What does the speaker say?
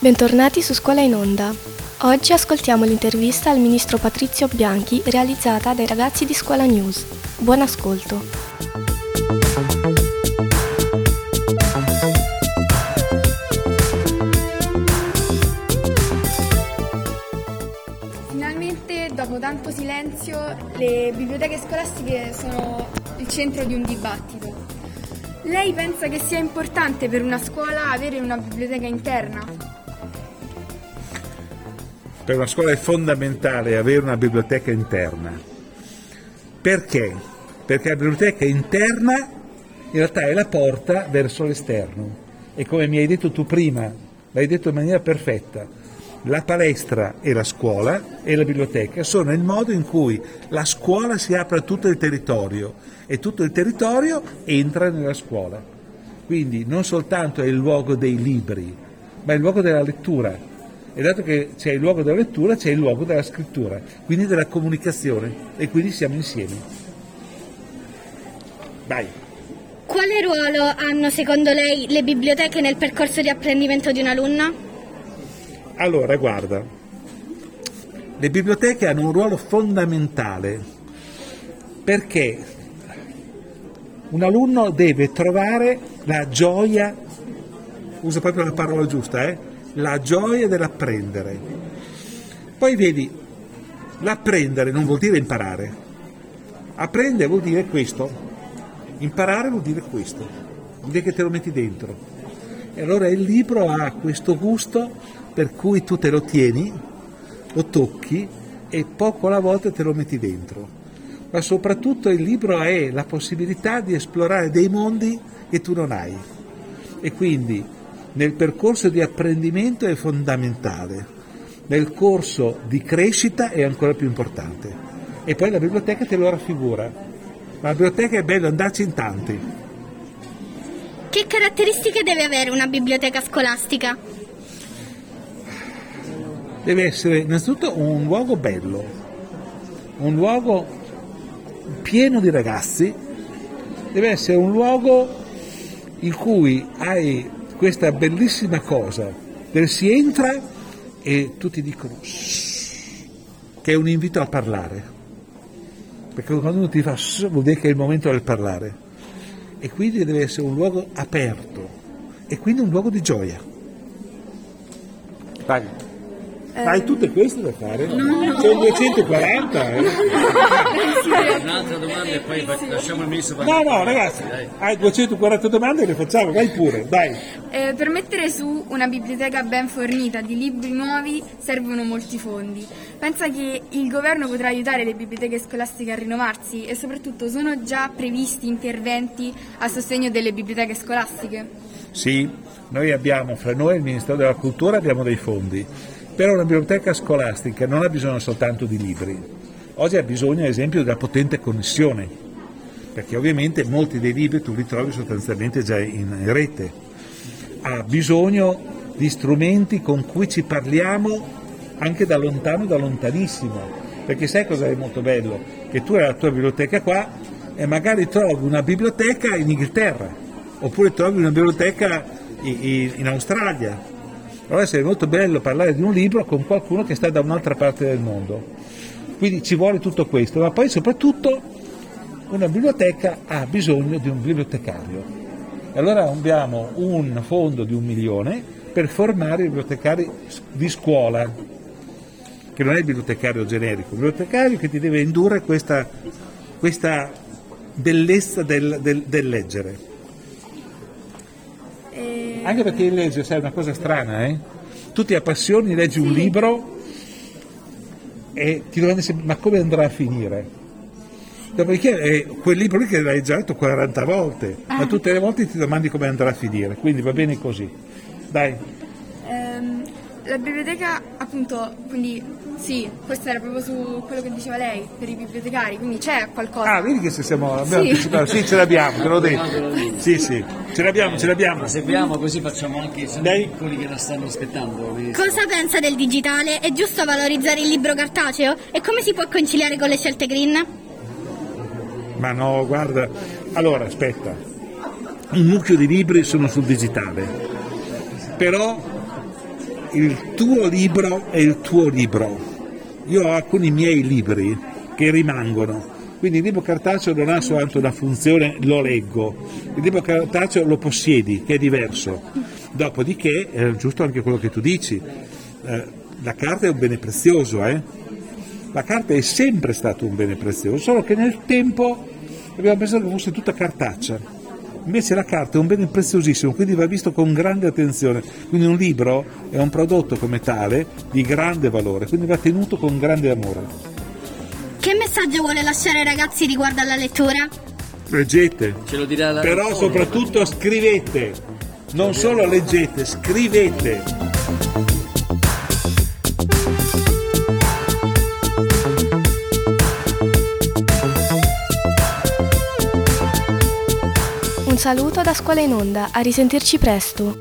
Bentornati su Scuola in Onda. Oggi ascoltiamo l'intervista al ministro Patrizio Bianchi realizzata dai ragazzi di Scuola News. Buon ascolto. Dopo tanto silenzio, le biblioteche scolastiche sono il centro di un dibattito. Lei pensa che sia importante per una scuola avere una biblioteca interna? per una scuola è fondamentale avere una biblioteca interna. Perché? Perché la biblioteca interna in realtà è la porta verso l'esterno. E come mi hai detto tu prima, l'hai detto in maniera perfetta, la palestra e la scuola e la biblioteca sono il modo in cui la scuola si apre a tutto il territorio e tutto il territorio entra nella scuola. Quindi non soltanto è il luogo dei libri, ma è il luogo della lettura, e dato che c'è il luogo della lettura, c'è il luogo della scrittura, quindi della comunicazione e quindi siamo insieme. Vai. Quale ruolo hanno secondo lei le biblioteche nel percorso di apprendimento di un'alunna? Allora, guarda, le biblioteche hanno un ruolo fondamentale perché un alunno deve trovare la gioia, uso proprio la parola giusta, eh? la gioia dell'apprendere. Poi vedi, l'apprendere non vuol dire imparare. Apprendere vuol dire questo, imparare vuol dire questo, vuol dire che te lo metti dentro. E allora il libro ha questo gusto per cui tu te lo tieni, lo tocchi e poco alla volta te lo metti dentro. Ma soprattutto il libro è la possibilità di esplorare dei mondi che tu non hai. E quindi nel percorso di apprendimento è fondamentale, nel corso di crescita è ancora più importante. E poi la biblioteca te lo raffigura. La biblioteca è bello andarci in tanti. Che caratteristiche deve avere una biblioteca scolastica? Deve essere innanzitutto un luogo bello, un luogo pieno di ragazzi, deve essere un luogo in cui hai questa bellissima cosa del si entra e tutti dicono Shh", che è un invito a parlare. Perché quando uno ti fa Shh", vuol dire che è il momento del parlare. E quindi deve essere un luogo aperto e quindi un luogo di gioia. Vai. Hai tutte queste da fare? No, no. Sono 240. Eh. Un'altra domanda e poi lasciamo il ministro No, no, ragazzi, hai 240 domande e le facciamo, vai pure, dai. Eh, per mettere su una biblioteca ben fornita di libri nuovi servono molti fondi. Pensa che il governo potrà aiutare le biblioteche scolastiche a rinnovarsi e soprattutto sono già previsti interventi a sostegno delle biblioteche scolastiche? Sì, noi abbiamo fra noi e il Ministero della Cultura abbiamo dei fondi però una biblioteca scolastica non ha bisogno soltanto di libri, oggi ha bisogno ad esempio della potente connessione, perché ovviamente molti dei libri tu li trovi sostanzialmente già in rete, ha bisogno di strumenti con cui ci parliamo anche da lontano, da lontanissimo, perché sai cosa è molto bello? Che tu hai la tua biblioteca qua e magari trovi una biblioteca in Inghilterra, oppure trovi una biblioteca in Australia, allora sarebbe molto bello parlare di un libro con qualcuno che sta da un'altra parte del mondo. Quindi ci vuole tutto questo, ma poi soprattutto una biblioteca ha bisogno di un bibliotecario. Allora abbiamo un fondo di un milione per formare i bibliotecari di scuola, che non è il bibliotecario generico, il bibliotecario che ti deve indurre questa, questa bellezza del, del, del leggere. Anche perché il leggere, sai, è una cosa strana, eh? Tu ti appassioni, leggi un libro e ti domandi sempre, ma come andrà a finire? Dopodiché è quel libro lì che l'hai già letto 40 volte, ah. ma tutte le volte ti domandi come andrà a finire, quindi va bene così. Dai. Um, la biblioteca, appunto, quindi sì, questo era proprio su quello che diceva lei, per i bibliotecari, quindi c'è qualcosa. Ah, vedi che se siamo, abbiamo sì. anticipato, sì ce l'abbiamo, te l'ho detto. Sì, sì. Ce l'abbiamo, ce l'abbiamo. La seguiamo così facciamo anche i Dai. piccoli che la stanno aspettando. Cosa pensa del digitale? È giusto valorizzare il libro cartaceo? E come si può conciliare con le scelte green? Ma no, guarda. Allora, aspetta. Un mucchio di libri sono sul digitale. Però il tuo libro è il tuo libro. Io ho alcuni miei libri che rimangono. Quindi il libro cartaceo non ha soltanto una funzione, lo leggo. Il libro cartaceo lo possiedi, che è diverso. Dopodiché è giusto anche quello che tu dici. Eh, la carta è un bene prezioso, eh? La carta è sempre stato un bene prezioso, solo che nel tempo abbiamo pensato che fosse tutta cartaccia. Invece la carta è un bene preziosissimo, quindi va visto con grande attenzione. Quindi un libro è un prodotto come tale di grande valore, quindi va tenuto con grande amore. Che messaggio vuole lasciare ai ragazzi riguardo alla lettura? Leggete, Ce lo dirà la però Regione. soprattutto scrivete. Non solo leggete, scrivete. saluto da Scuola in Onda, a risentirci presto.